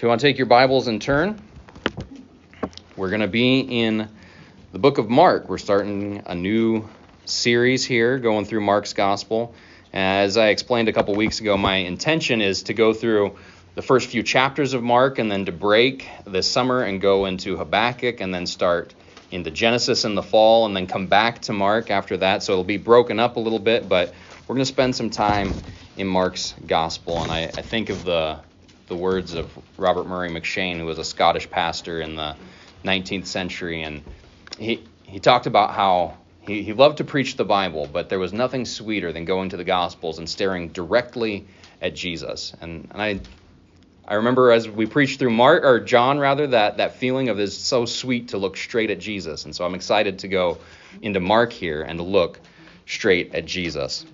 If you want to take your Bibles and turn, we're going to be in the book of Mark. We're starting a new series here, going through Mark's Gospel. As I explained a couple weeks ago, my intention is to go through the first few chapters of Mark and then to break this summer and go into Habakkuk and then start into Genesis in the fall and then come back to Mark after that. So it'll be broken up a little bit, but we're going to spend some time in Mark's Gospel. And I, I think of the the words of Robert Murray M'Cheyne, who was a Scottish pastor in the 19th century, and he he talked about how he, he loved to preach the Bible, but there was nothing sweeter than going to the Gospels and staring directly at Jesus. And, and I I remember as we preached through Mark or John rather that that feeling of it's so sweet to look straight at Jesus. And so I'm excited to go into Mark here and look straight at Jesus.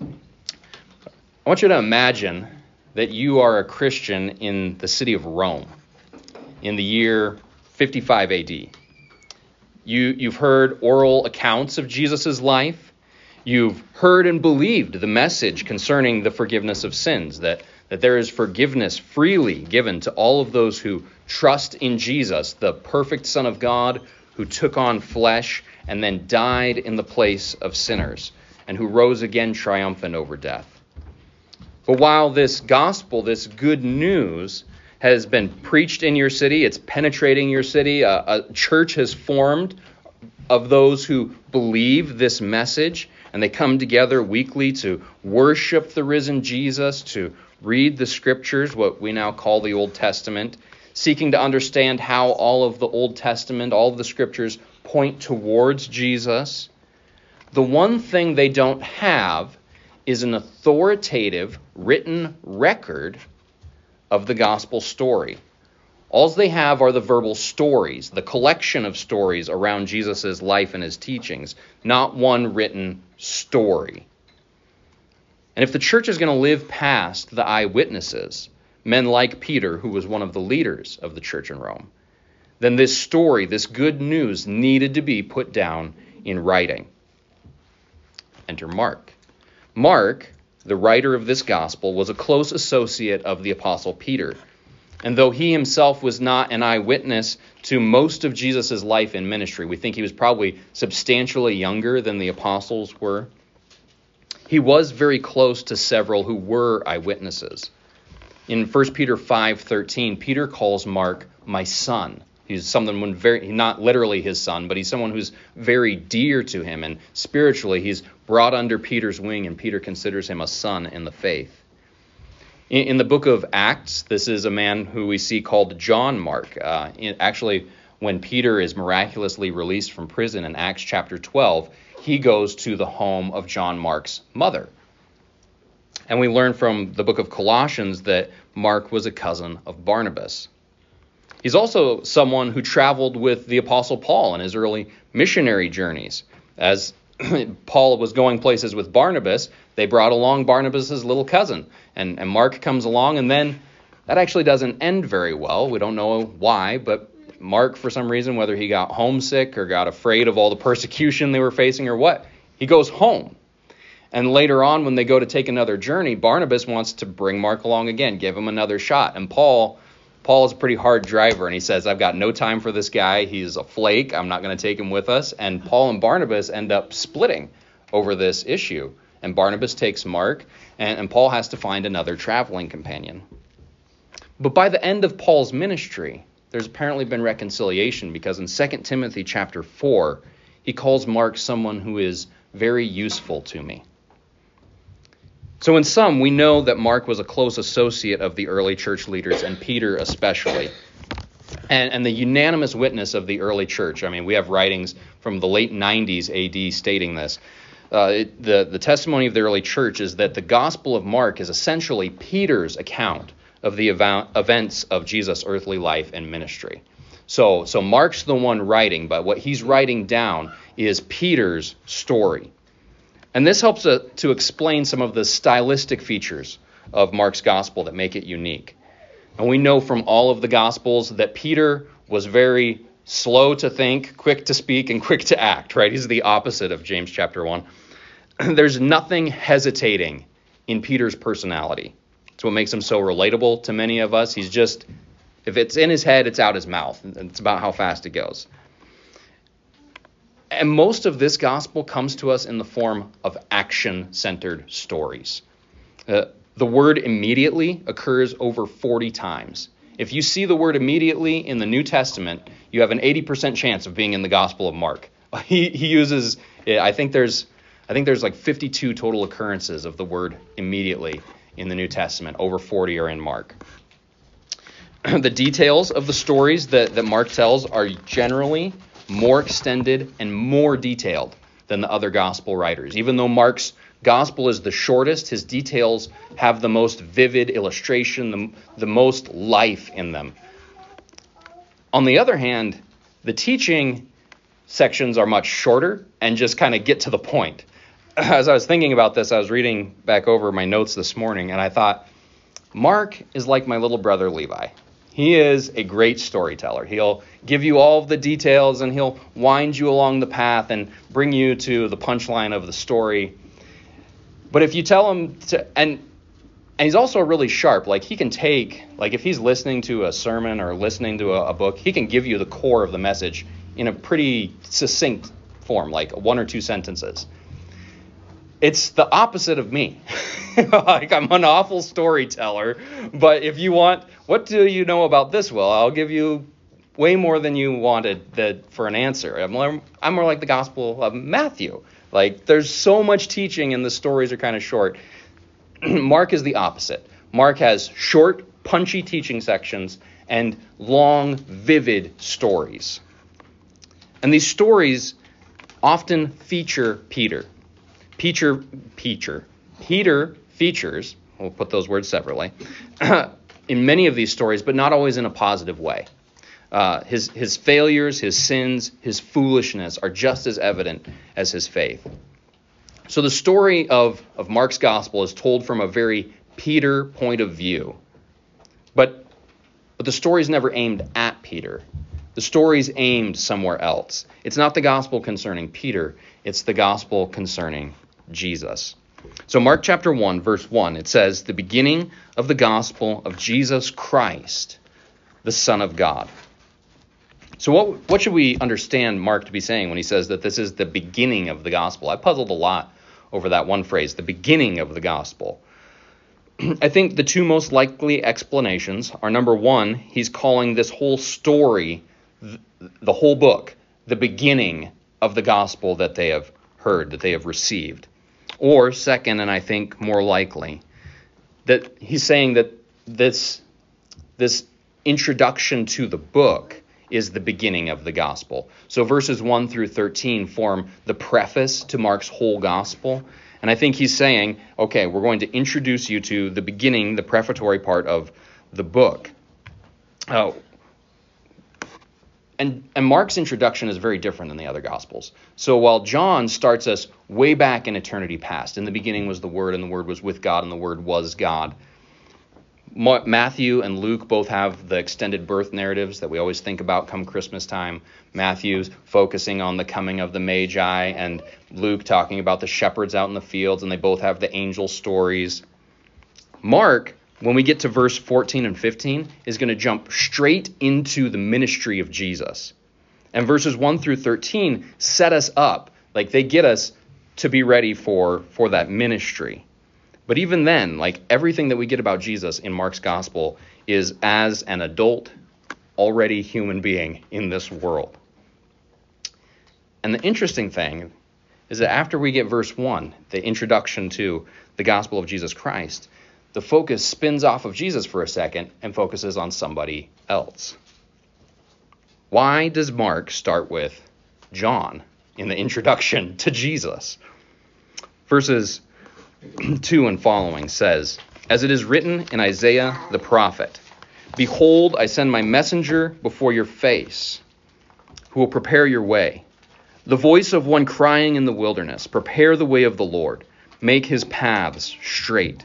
I want you to imagine that you are a Christian in the city of Rome in the year 55 AD. You, you've heard oral accounts of Jesus' life. You've heard and believed the message concerning the forgiveness of sins, that, that there is forgiveness freely given to all of those who trust in Jesus, the perfect Son of God who took on flesh and then died in the place of sinners, and who rose again triumphant over death. But while this gospel, this good news, has been preached in your city, it's penetrating your city, a, a church has formed of those who believe this message, and they come together weekly to worship the risen Jesus, to read the scriptures, what we now call the Old Testament, seeking to understand how all of the Old Testament, all of the scriptures point towards Jesus. The one thing they don't have is an authoritative written record of the gospel story. All they have are the verbal stories, the collection of stories around Jesus' life and his teachings, not one written story. And if the church is going to live past the eyewitnesses, men like Peter, who was one of the leaders of the church in Rome, then this story, this good news, needed to be put down in writing. Enter Mark. Mark, the writer of this gospel, was a close associate of the Apostle Peter. And though he himself was not an eyewitness to most of Jesus' life and ministry, we think he was probably substantially younger than the apostles were. He was very close to several who were eyewitnesses. In 1 Peter 5:13, Peter calls Mark my son. He's someone very not literally his son, but he's someone who's very dear to him and spiritually he's brought under Peter's wing and Peter considers him a son in the faith. In, in the book of Acts, this is a man who we see called John Mark. Uh, in, actually, when Peter is miraculously released from prison in Acts chapter 12, he goes to the home of John Mark's mother. And we learn from the book of Colossians that Mark was a cousin of Barnabas. He's also someone who traveled with the Apostle Paul in his early missionary journeys. As Paul was going places with Barnabas, they brought along Barnabas' little cousin. And, and Mark comes along, and then that actually doesn't end very well. We don't know why, but Mark, for some reason, whether he got homesick or got afraid of all the persecution they were facing or what, he goes home. And later on, when they go to take another journey, Barnabas wants to bring Mark along again, give him another shot. And Paul Paul is a pretty hard driver, and he says, I've got no time for this guy. He's a flake. I'm not going to take him with us. And Paul and Barnabas end up splitting over this issue. And Barnabas takes Mark, and, and Paul has to find another traveling companion. But by the end of Paul's ministry, there's apparently been reconciliation because in 2 Timothy chapter 4, he calls Mark someone who is very useful to me. So, in sum, we know that Mark was a close associate of the early church leaders, and Peter especially. And, and, the unanimous witness of the early church. I mean, we have writings from the late 90s AD stating this. Uh, it, the, the testimony of the early church is that the Gospel of Mark is essentially Peter's account of the events of Jesus' earthly life and ministry. So, so Mark's the one writing, but what he's writing down is Peter's story. And this helps to, to explain some of the stylistic features of Mark's gospel that make it unique. And we know from all of the gospels that Peter was very slow to think, quick to speak, and quick to act, right? He's the opposite of James chapter 1. There's nothing hesitating in Peter's personality. It's what makes him so relatable to many of us. He's just If it's in his head, it's out his mouth. It's about how fast it goes. And most of this gospel comes to us in the form of action centered stories. Uh, the word immediately occurs over 40 times. If you see the word immediately in the New Testament, you have an 80% chance of being in the Gospel of Mark. He, he uses, I think there's, I think there's like 52 total occurrences of the word immediately in the New Testament. Over 40 are in Mark. the details of the stories that, that Mark tells are generally more extended and more detailed than the other gospel writers. Even though Mark's gospel is the shortest, his details have the most vivid illustration, the, the most life in them. On the other hand, the teaching sections are much shorter and just kind of get to the point. As I was thinking about this, I was reading back over my notes this morning and I thought, Mark is like my little brother Levi. He is a great storyteller. He'll give you all of the details and he'll wind you along the path and bring you to the punchline of the story. But if you tell him to, and and he's also really sharp. Like he can take, like if he's listening to a sermon or listening to a, a book, he can give you the core of the message in a pretty succinct form, like one or two sentences. It's the opposite of me. like I'm an awful storyteller, but if you want, what do you know about this? Well, I'll give you way more than you wanted that for an answer. I'm more, I'm more like the Gospel of Matthew. Like there's so much teaching and the stories are kind of short. Mark is the opposite. Mark has short, punchy teaching sections and long, vivid stories. And these stories often feature Peter. Peter, Peter, Peter features, we'll put those words separately, in many of these stories, but not always in a positive way. Uh, his, his failures, his sins, his foolishness are just as evident as his faith. So the story of, of Mark's gospel is told from a very Peter point of view. But, but the story is never aimed at Peter. The story's aimed somewhere else. It's not the gospel concerning Peter, it's the gospel concerning Jesus. So, Mark chapter 1, verse 1, it says, The beginning of the gospel of Jesus Christ, the Son of God. So, what, what should we understand Mark to be saying when he says that this is the beginning of the gospel? I puzzled a lot over that one phrase, the beginning of the gospel. I think the two most likely explanations are number one, he's calling this whole story the whole book, the beginning of the gospel that they have heard, that they have received. Or, second, and I think more likely, that he's saying that this, this introduction to the book is the beginning of the gospel. So verses 1 through 13 form the preface to Mark's whole gospel. And I think he's saying, okay, we're going to introduce you to the beginning, the prefatory part of the book. Uh, and, and Mark's introduction is very different than the other Gospels. So while John starts us way back in eternity past, in the beginning was the Word, and the Word was with God, and the Word was God. Matthew and Luke both have the extended birth narratives that we always think about come Christmas time. Matthew's focusing on the coming of the Magi, and Luke talking about the shepherds out in the fields, and they both have the angel stories. Mark when we get to verse 14 and 15, is going to jump straight into the ministry of Jesus. And verses 1 through 13 set us up, like they get us to be ready for, for that ministry. But even then, like everything that we get about Jesus in Mark's gospel is as an adult, already human being in this world. And the interesting thing is that after we get verse 1, the introduction to the gospel of Jesus Christ, the focus spins off of Jesus for a second and focuses on somebody else. Why does Mark start with John in the introduction to Jesus? Verses 2 and following says, As it is written in Isaiah the prophet, Behold, I send my messenger before your face, who will prepare your way. The voice of one crying in the wilderness, Prepare the way of the Lord, make his paths straight.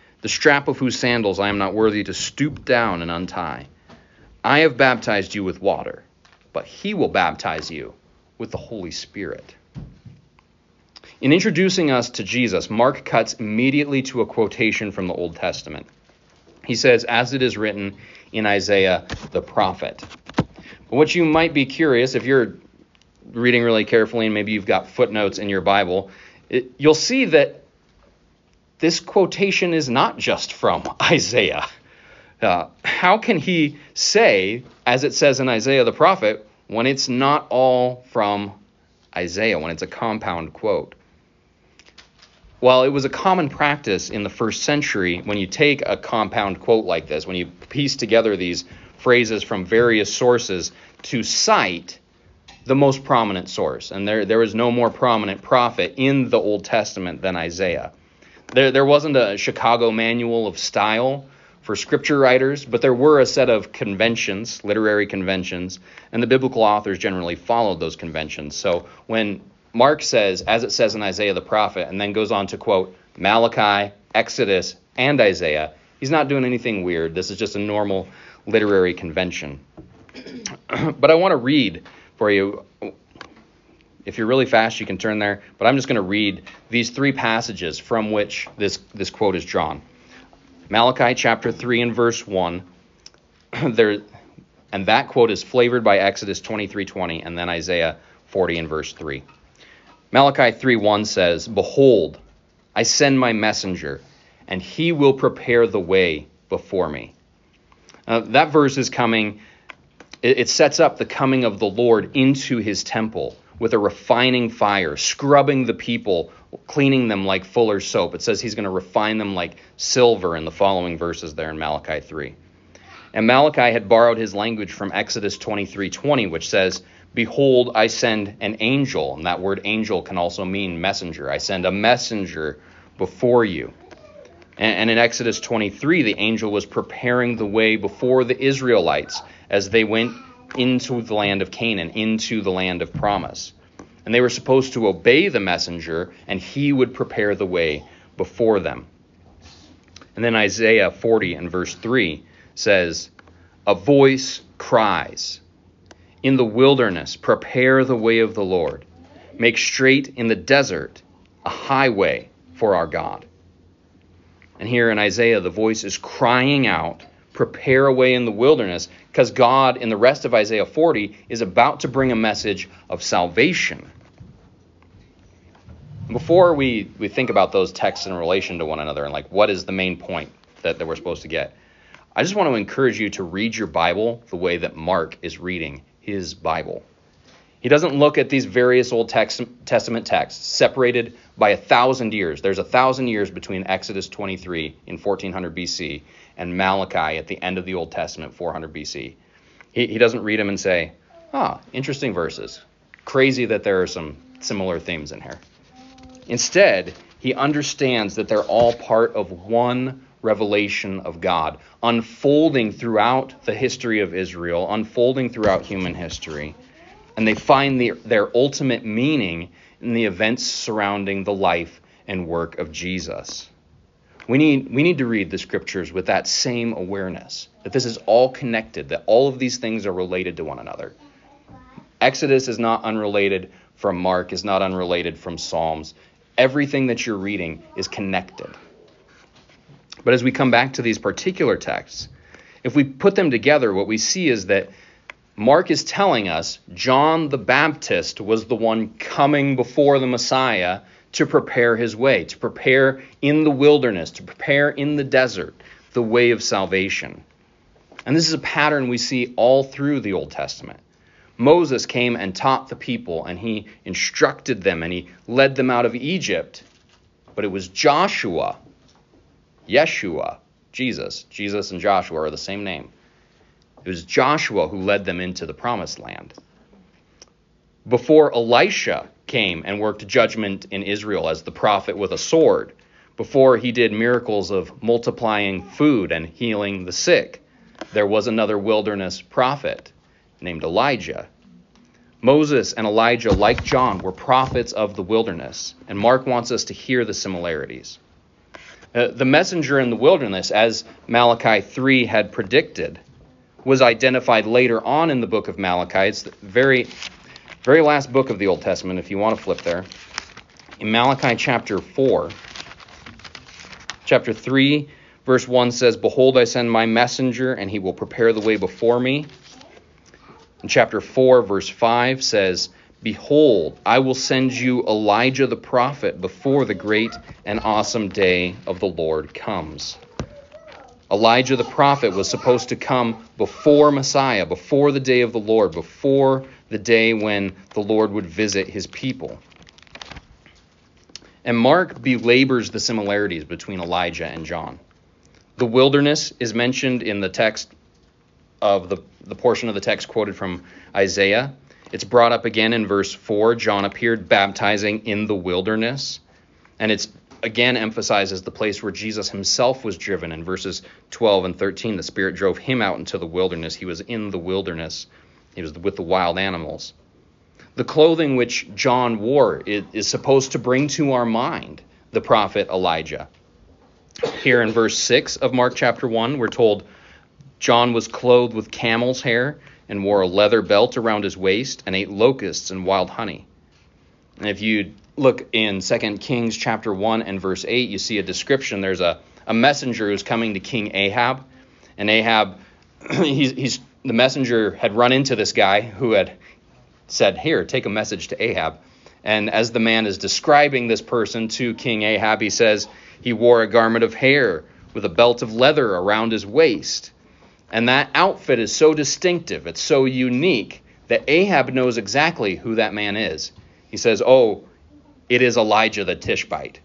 the strap of whose sandals I am not worthy to stoop down and untie. I have baptized you with water, but he will baptize you with the Holy Spirit. In introducing us to Jesus, Mark cuts immediately to a quotation from the Old Testament. He says, As it is written in Isaiah the prophet. But what you might be curious, if you're reading really carefully and maybe you've got footnotes in your Bible, it, you'll see that this quotation is not just from Isaiah. Uh, how can he say, as it says in Isaiah the prophet, when it's not all from Isaiah, when it's a compound quote? Well, it was a common practice in the first century when you take a compound quote like this, when you piece together these phrases from various sources to cite the most prominent source. And there, there was no more prominent prophet in the Old Testament than Isaiah. There, there wasn't a Chicago manual of style for scripture writers, but there were a set of conventions, literary conventions, and the biblical authors generally followed those conventions. So when Mark says, as it says in Isaiah the prophet, and then goes on to quote Malachi, Exodus, and Isaiah, he's not doing anything weird. This is just a normal literary convention. but I want to read for you. If you're really fast, you can turn there, but I'm just going to read these three passages from which this, this quote is drawn. Malachi chapter 3 and verse 1. there, and that quote is flavored by Exodus 23:20 and then Isaiah 40 and verse 3. Malachi 3:1 says, "Behold, I send my messenger, and he will prepare the way before me." Uh, that verse is coming. It, it sets up the coming of the Lord into His temple with a refining fire, scrubbing the people cleaning them like fuller's soap. It says he's going to refine them like silver in the following verses there in Malachi 3. And Malachi had borrowed his language from Exodus 23:20, which says, "Behold, I send an angel." And that word angel can also mean messenger. I send a messenger before you. And, and in Exodus 23, the angel was preparing the way before the Israelites as they went into the land of Canaan, into the land of promise and they were supposed to obey the messenger, and he would prepare the way before them. And then Isaiah 40 and verse 3 says, A voice cries, In the wilderness, prepare the way of the Lord. Make straight in the desert a highway for our God. And here in Isaiah, the voice is crying out, Prepare a way in the wilderness, because God, in the rest of Isaiah 40, is about to bring a message of salvation. Before we, we think about those texts in relation to one another and like what is the main point that, that we're supposed to get, I just want to encourage you to read your Bible the way that Mark is reading his Bible. He doesn't look at these various Old Testament texts separated by a thousand years. There's a thousand years between Exodus 23 in 1400 BC and Malachi at the end of the Old Testament, 400 BC. He, he doesn't read them and say, ah, interesting verses. Crazy that there are some similar themes in here. Instead, he understands that they're all part of one revelation of God, unfolding throughout the history of Israel, unfolding throughout human history. And they find the, their ultimate meaning in the events surrounding the life and work of Jesus. We need, we need to read the scriptures with that same awareness that this is all connected, that all of these things are related to one another. Exodus is not unrelated from Mark, is not unrelated from Psalms. Everything that you're reading is connected. But as we come back to these particular texts, if we put them together, what we see is that Mark is telling us John the Baptist was the one coming before the Messiah to prepare his way, to prepare in the wilderness, to prepare in the desert the way of salvation. And this is a pattern we see all through the Old Testament. Moses came and taught the people, and he instructed them, and he led them out of Egypt. But it was Joshua, Yeshua, Jesus, Jesus and Joshua are the same name. It was Joshua who led them into the promised land. Before Elisha came and worked judgment in Israel as the prophet with a sword, before he did miracles of multiplying food and healing the sick, there was another wilderness prophet named Elijah. Moses and Elijah, like John, were prophets of the wilderness, and Mark wants us to hear the similarities. Uh, the messenger in the wilderness, as Malachi 3 had predicted, was identified later on in the book of Malachi. It's very, very last book of the Old Testament, if you want to flip there. In Malachi chapter 4, chapter 3, verse 1 says, Behold, I send my messenger, and he will prepare the way before me. In chapter 4, verse 5 says, Behold, I will send you Elijah the prophet before the great and awesome day of the Lord comes. Elijah the prophet was supposed to come before Messiah, before the day of the Lord, before the day when the Lord would visit his people. And Mark belabors the similarities between Elijah and John. The wilderness is mentioned in the text of the, the portion of the text quoted from Isaiah. It's brought up again in verse 4. John appeared baptizing in the wilderness. And it's again emphasizes the place where Jesus himself was driven in verses 12 and 13. The Spirit drove him out into the wilderness. He was in the wilderness, he was with the wild animals. The clothing which John wore is supposed to bring to our mind the prophet Elijah. Here in verse 6 of Mark chapter 1, we're told John was clothed with camel's hair and wore a leather belt around his waist and ate locusts and wild honey. And if you look in 2 Kings chapter 1 and verse 8, you see a description. There's a, a messenger who's coming to King Ahab. And Ahab, he's, he's the messenger had run into this guy who had said, Here, take a message to Ahab. And as the man is describing this person to King Ahab, he says, He wore a garment of hair with a belt of leather around his waist and that outfit is so distinctive, it's so unique, that Ahab knows exactly who that man is. He says, Oh, it is Elijah the Tishbite.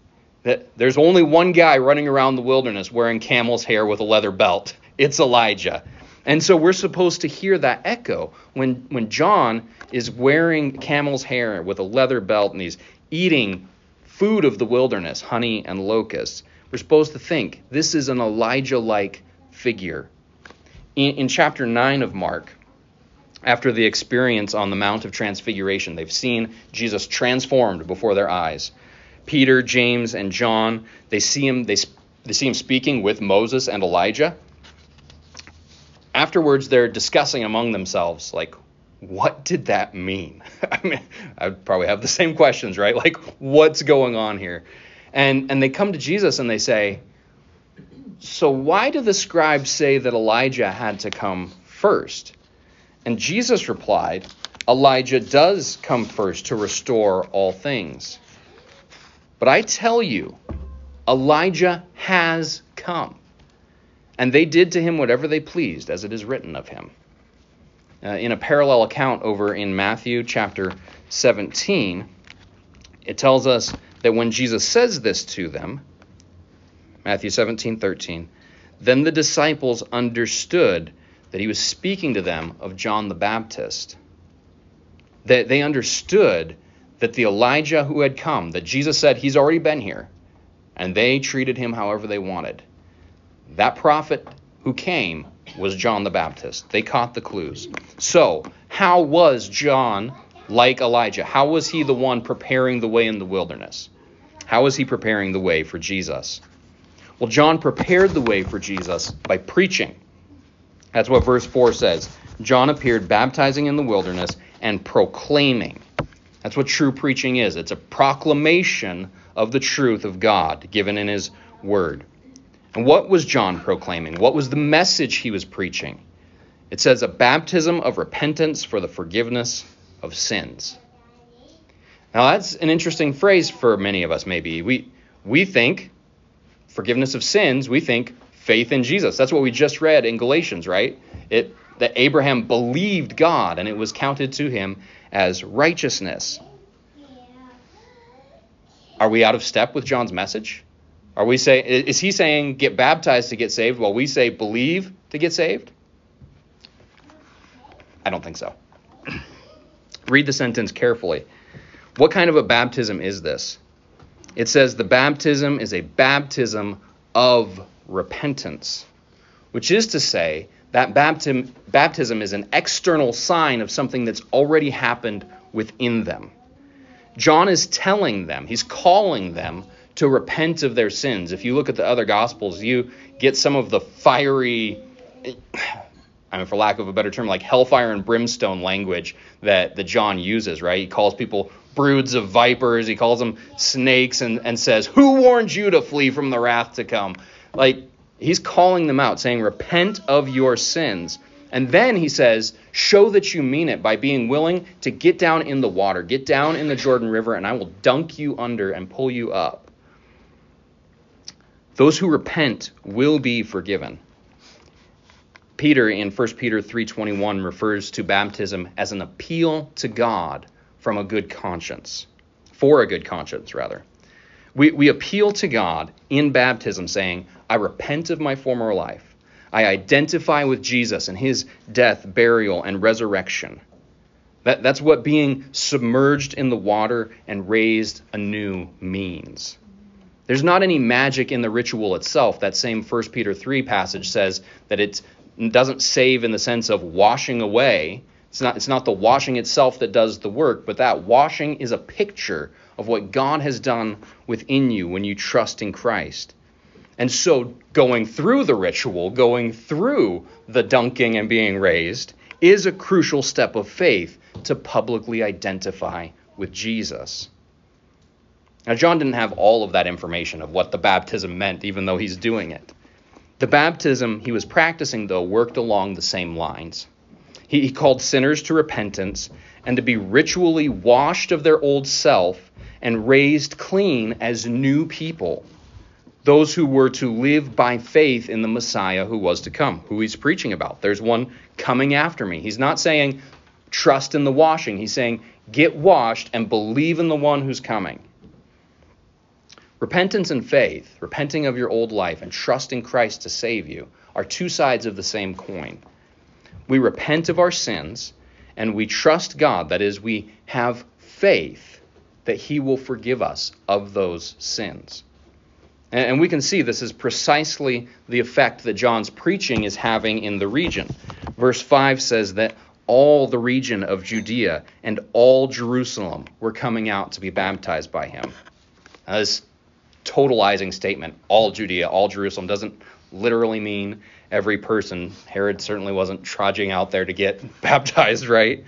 There's only one guy running around the wilderness wearing camel's hair with a leather belt. It's Elijah. And so we're supposed to hear that echo when, when John is wearing camel's hair with a leather belt and he's eating food of the wilderness, honey and locusts. We're supposed to think this is an Elijah like figure in, in chapter 9 of Mark, after the experience on the Mount of Transfiguration, they've seen Jesus transformed before their eyes. Peter, James, and John, they see him, they, they see him speaking with Moses and Elijah. Afterwards, they're discussing among themselves, like, what did that mean? I mean, I'd probably have the same questions, right? Like, what's going on here? And and they come to Jesus and they say, so, why do the scribes say that Elijah had to come first? And Jesus replied, Elijah does come first to restore all things. But I tell you, Elijah has come. And they did to him whatever they pleased, as it is written of him. Uh, in a parallel account over in Matthew chapter 17, it tells us that when Jesus says this to them, Matthew 17, 13. Then the disciples understood that he was speaking to them of John the Baptist. That they understood that the Elijah who had come, that Jesus said he's already been here, and they treated him however they wanted. That prophet who came was John the Baptist. They caught the clues. So, how was John like Elijah? How was he the one preparing the way in the wilderness? How was he preparing the way for Jesus? Well, John prepared the way for Jesus by preaching. That's what verse 4 says. John appeared baptizing in the wilderness and proclaiming. That's what true preaching is it's a proclamation of the truth of God given in his word. And what was John proclaiming? What was the message he was preaching? It says a baptism of repentance for the forgiveness of sins. Now that's an interesting phrase for many of us maybe. We we think forgiveness of sins, we think faith in Jesus. That's what we just read in Galatians, right? It that Abraham believed God and it was counted to him as righteousness. Are we out of step with John's message? Are we saying is he saying get baptized to get saved while we say believe to get saved? I don't think so. Read the sentence carefully. What kind of a baptism is this? It says the baptism is a baptism of repentance, which is to say that baptism, baptism is an external sign of something that's already happened within them. John is telling them, he's calling them to repent of their sins. If you look at the other gospels, you get some of the fiery, I mean, for lack of a better term, like hellfire and brimstone language that, that John uses, right? He calls people broods of vipers, he calls them snakes, and, and says, Who warned you to flee from the wrath to come? Like, he's calling them out, saying, Repent of your sins. And then he says, Show that you mean it by being willing to get down in the water, get down in the Jordan River, and I will dunk you under and pull you up. Those who repent will be forgiven. Peter in 1 Peter 3:21 refers to baptism as an appeal to God from a good conscience, for a good conscience rather. We, we appeal to God in baptism saying, I repent of my former life. I identify with Jesus and his death, burial, and resurrection. That, that's what being submerged in the water and raised anew means. There's not any magic in the ritual itself. That same 1 Peter 3 passage says that it doesn't save in the sense of washing away. It's not, it's not the washing itself that does the work, but that washing is a picture of what God has done within you when you trust in Christ. And so, going through the ritual, going through the dunking and being raised, is a crucial step of faith to publicly identify with Jesus. Now, John didn't have all of that information of what the baptism meant, even though he's doing it. The baptism he was practicing, though, worked along the same lines. He, he called sinners to repentance and to be ritually washed of their old self and raised clean as new people. Those who were to live by faith in the Messiah who was to come, who he's preaching about. There's one coming after me. He's not saying trust in the washing, he's saying get washed and believe in the one who's coming. Repentance and faith, repenting of your old life and trusting Christ to save you, are two sides of the same coin. We repent of our sins and we trust God, that is, we have faith that He will forgive us of those sins. And we can see this is precisely the effect that John's preaching is having in the region. Verse 5 says that all the region of Judea and all Jerusalem were coming out to be baptized by him. Now, this totalizing statement, all Judea, all Jerusalem, doesn't literally mean every person. Herod certainly wasn't trudging out there to get baptized, right?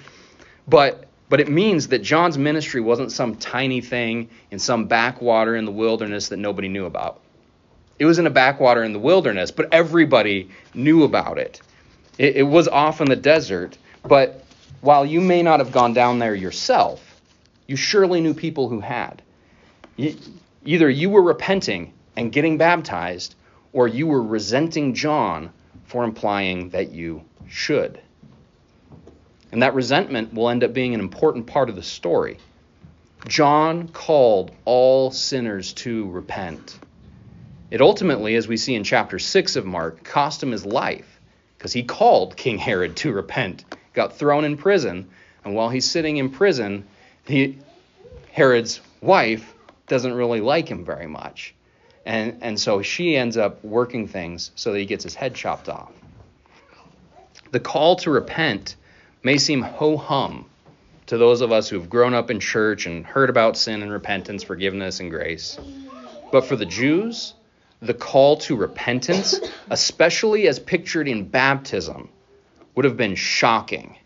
But but it means that John's ministry wasn't some tiny thing in some backwater in the wilderness that nobody knew about. It was in a backwater in the wilderness, but everybody knew about it. It, it was off in the desert, but while you may not have gone down there yourself, you surely knew people who had. You, Either you were repenting and getting baptized, or you were resenting John for implying that you should. And that resentment will end up being an important part of the story. John called all sinners to repent. It ultimately, as we see in chapter 6 of Mark, cost him his life because he called King Herod to repent, got thrown in prison, and while he's sitting in prison, he, Herod's wife doesn't really like him very much. And, and so she ends up working things so that he gets his head chopped off. The call to repent may seem ho hum to those of us who've grown up in church and heard about sin and repentance, forgiveness and grace. But for the Jews, the call to repentance, especially as pictured in baptism, would have been shocking.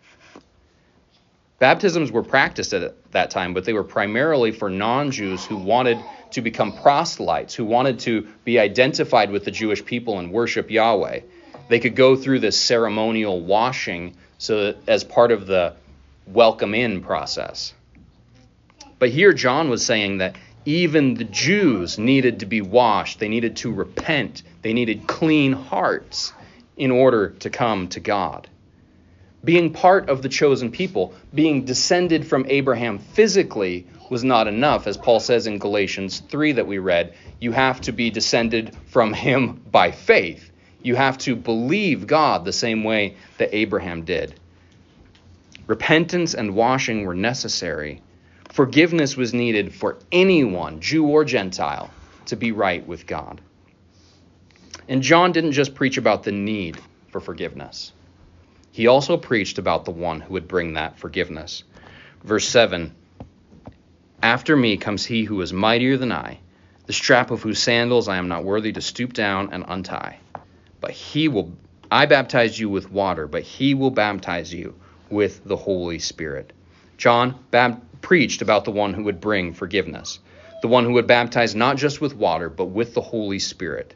Baptisms were practiced at that time, but they were primarily for non Jews who wanted to become proselytes, who wanted to be identified with the Jewish people and worship Yahweh. They could go through this ceremonial washing so as part of the welcome in process. But here John was saying that even the Jews needed to be washed, they needed to repent, they needed clean hearts in order to come to God being part of the chosen people, being descended from Abraham physically was not enough. As Paul says in Galatians 3 that we read, you have to be descended from him by faith. You have to believe God the same way that Abraham did. Repentance and washing were necessary. Forgiveness was needed for anyone, Jew or Gentile, to be right with God. And John didn't just preach about the need for forgiveness. He also preached about the one who would bring that forgiveness. Verse 7 After me comes he who is mightier than I, the strap of whose sandals I am not worthy to stoop down and untie. But he will, I baptize you with water, but he will baptize you with the Holy Spirit. John bab- preached about the one who would bring forgiveness, the one who would baptize not just with water, but with the Holy Spirit.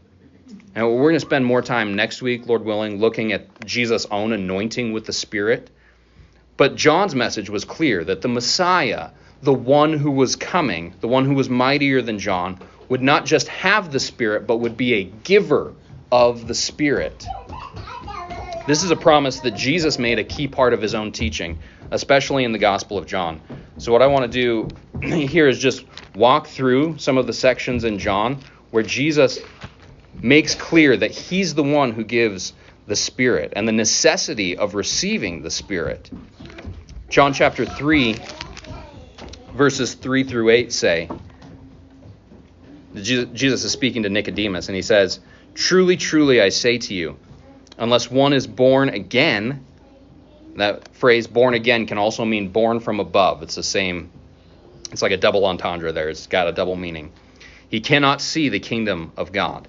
And we're going to spend more time next week, Lord willing, looking at Jesus' own anointing with the Spirit. But John's message was clear that the Messiah, the one who was coming, the one who was mightier than John, would not just have the Spirit, but would be a giver of the Spirit. This is a promise that Jesus made a key part of his own teaching, especially in the Gospel of John. So, what I want to do here is just walk through some of the sections in John where Jesus makes clear that he's the one who gives the Spirit and the necessity of receiving the Spirit. John chapter 3, verses 3 through 8 say, Jesus is speaking to Nicodemus, and he says, Truly, truly, I say to you, unless one is born again, that phrase born again can also mean born from above. It's the same, it's like a double entendre there, it's got a double meaning. He cannot see the kingdom of God.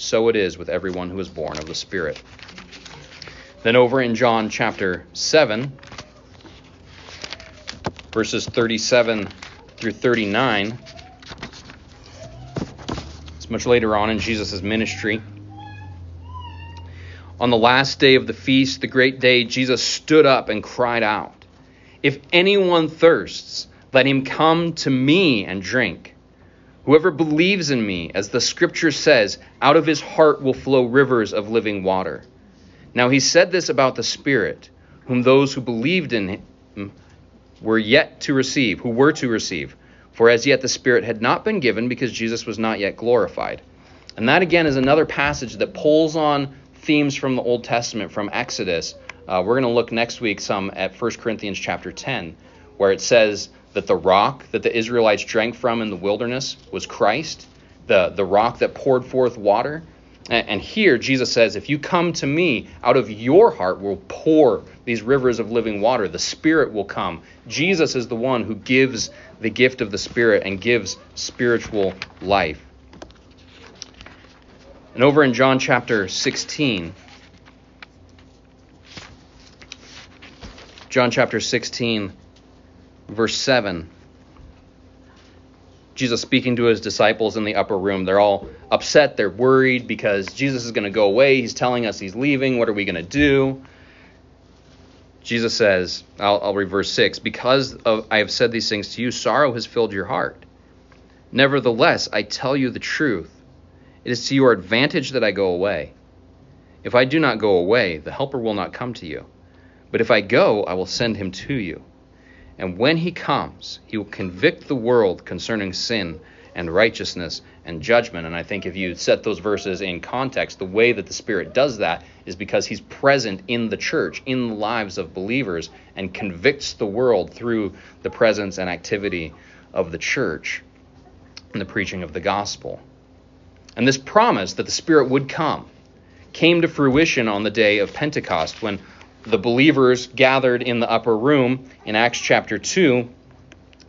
so it is with everyone who is born of the Spirit. Then over in John chapter 7, verses 37 through 39, it's much later on in Jesus' ministry. On the last day of the feast, the great day, Jesus stood up and cried out, If anyone thirsts, let him come to me and drink. Whoever believes in me, as the scripture says, out of his heart will flow rivers of living water. Now he said this about the Spirit, whom those who believed in him were yet to receive, who were to receive. For as yet the Spirit had not been given because Jesus was not yet glorified. And that again is another passage that pulls on themes from the Old Testament, from Exodus. Uh, we're going to look next week some at 1 Corinthians chapter 10, where it says that the rock that the Israelites drank from in the wilderness was Christ, the, the rock that poured forth water. And, and here Jesus says, If you come to me, out of your heart will pour these rivers of living water. The Spirit will come. Jesus is the one who gives the gift of the Spirit and gives spiritual life. And over in John chapter 16, John chapter 16, verse 7. Jesus speaking to his disciples in the upper room. They're all upset. They're worried because Jesus is going to go away. He's telling us he's leaving. What are we going to do? Jesus says, I'll, I'll reverse 6 Because of, I have said these things to you, sorrow has filled your heart. Nevertheless, I tell you the truth. It is to your advantage that I go away. If I do not go away, the Helper will not come to you. But if I go, I will send him to you. And when he comes, he will convict the world concerning sin and righteousness and judgment. And I think if you set those verses in context, the way that the Spirit does that is because he's present in the church, in the lives of believers, and convicts the world through the presence and activity of the church and the preaching of the gospel. And this promise that the Spirit would come came to fruition on the day of Pentecost when the believers gathered in the upper room in Acts chapter 2,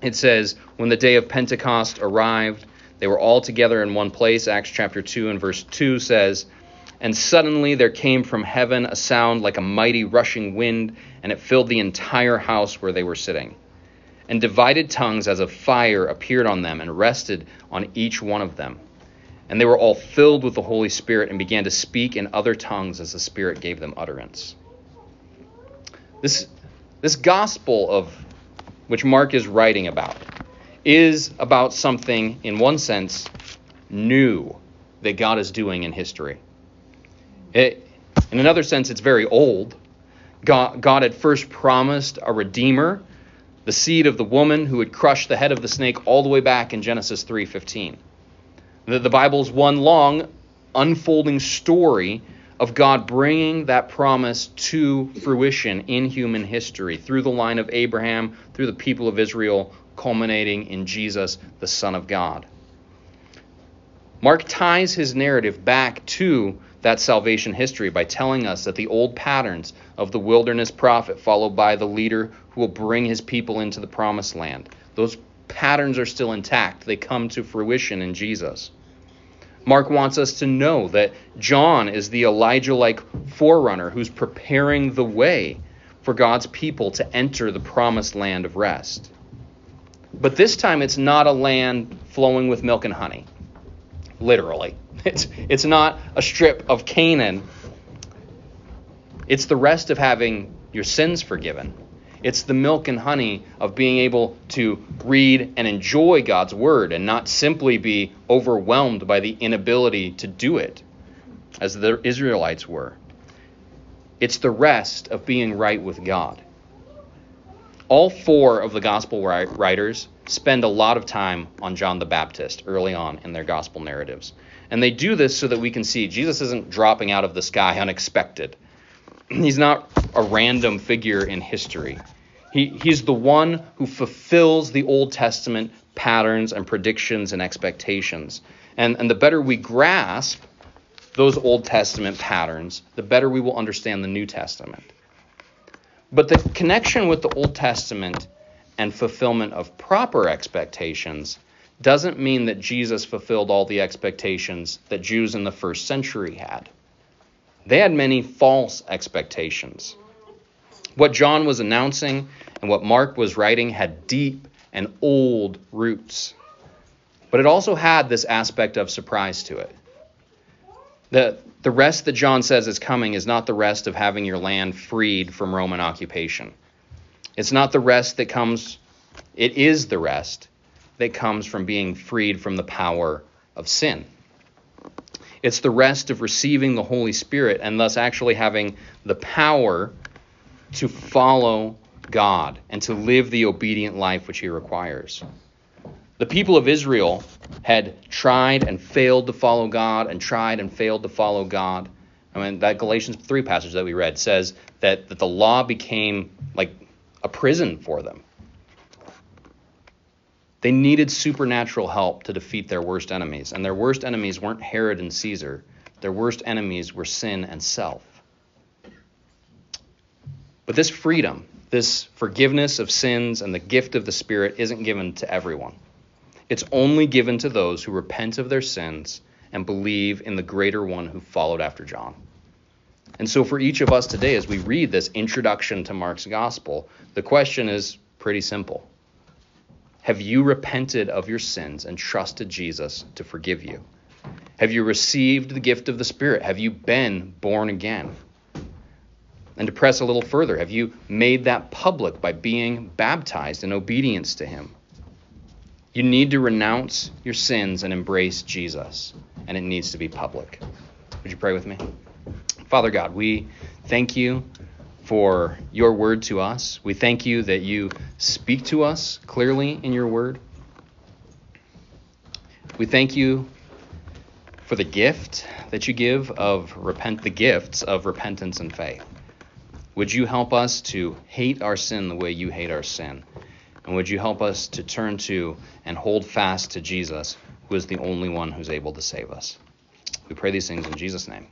it says, When the day of Pentecost arrived, they were all together in one place. Acts chapter 2 and verse 2 says, And suddenly there came from heaven a sound like a mighty rushing wind, and it filled the entire house where they were sitting. And divided tongues as of fire appeared on them and rested on each one of them. And they were all filled with the Holy Spirit and began to speak in other tongues as the Spirit gave them utterance. This, this gospel of which Mark is writing about is about something, in one sense, new that God is doing in history. It, In another sense, it's very old. God, God had first promised a redeemer, the seed of the woman who would crush the head of the snake all the way back in Genesis 3:15. The, the Bible's one long unfolding story of God bringing that promise to fruition in human history through the line of Abraham, through the people of Israel, culminating in Jesus, the Son of God. Mark ties his narrative back to that salvation history by telling us that the old patterns of the wilderness prophet, followed by the leader who will bring his people into the promised land, those patterns are still intact. They come to fruition in Jesus. Mark wants us to know that John is the Elijah like forerunner who's preparing the way for God's people to enter the promised land of rest. But this time it's not a land flowing with milk and honey, literally. It's, it's not a strip of Canaan. It's the rest of having your sins forgiven. It's the milk and honey of being able to read and enjoy God's word and not simply be overwhelmed by the inability to do it, as the Israelites were. It's the rest of being right with God. All four of the gospel writers spend a lot of time on John the Baptist early on in their gospel narratives. And they do this so that we can see Jesus isn't dropping out of the sky unexpected. He's not a random figure in history. He, he's the one who fulfills the Old Testament patterns and predictions and expectations. And, and the better we grasp those Old Testament patterns, the better we will understand the New Testament. But the connection with the Old Testament and fulfillment of proper expectations doesn't mean that Jesus fulfilled all the expectations that Jews in the first century had. They had many false expectations. What John was announcing and what Mark was writing had deep and old roots. But it also had this aspect of surprise to it. The, the rest that John says is coming is not the rest of having your land freed from Roman occupation. It's not the rest that comes, it is the rest that comes from being freed from the power of sin. It's the rest of receiving the Holy Spirit and thus actually having the power to follow God and to live the obedient life which He requires. The people of Israel had tried and failed to follow God and tried and failed to follow God. I mean, that Galatians 3 passage that we read says that, that the law became like a prison for them. They needed supernatural help to defeat their worst enemies, and their worst enemies weren't Herod and Caesar. Their worst enemies were sin and self. But this freedom, this forgiveness of sins, and the gift of the Spirit isn't given to everyone. It's only given to those who repent of their sins and believe in the greater one who followed after John. And so, for each of us today, as we read this introduction to Mark's gospel, the question is pretty simple Have you repented of your sins and trusted Jesus to forgive you? Have you received the gift of the Spirit? Have you been born again? And to press a little further, have you made that public by being baptized in obedience to Him? You need to renounce your sins and embrace Jesus, and it needs to be public. Would you pray with me? Father God, we thank you for your word to us. We thank you that you speak to us clearly in your word. We thank you for the gift that you give of repent the gifts of repentance and faith. Would you help us to hate our sin the way you hate our sin? And would you help us to turn to and hold fast to Jesus, who is the only one who's able to save us? We pray these things in Jesus' name.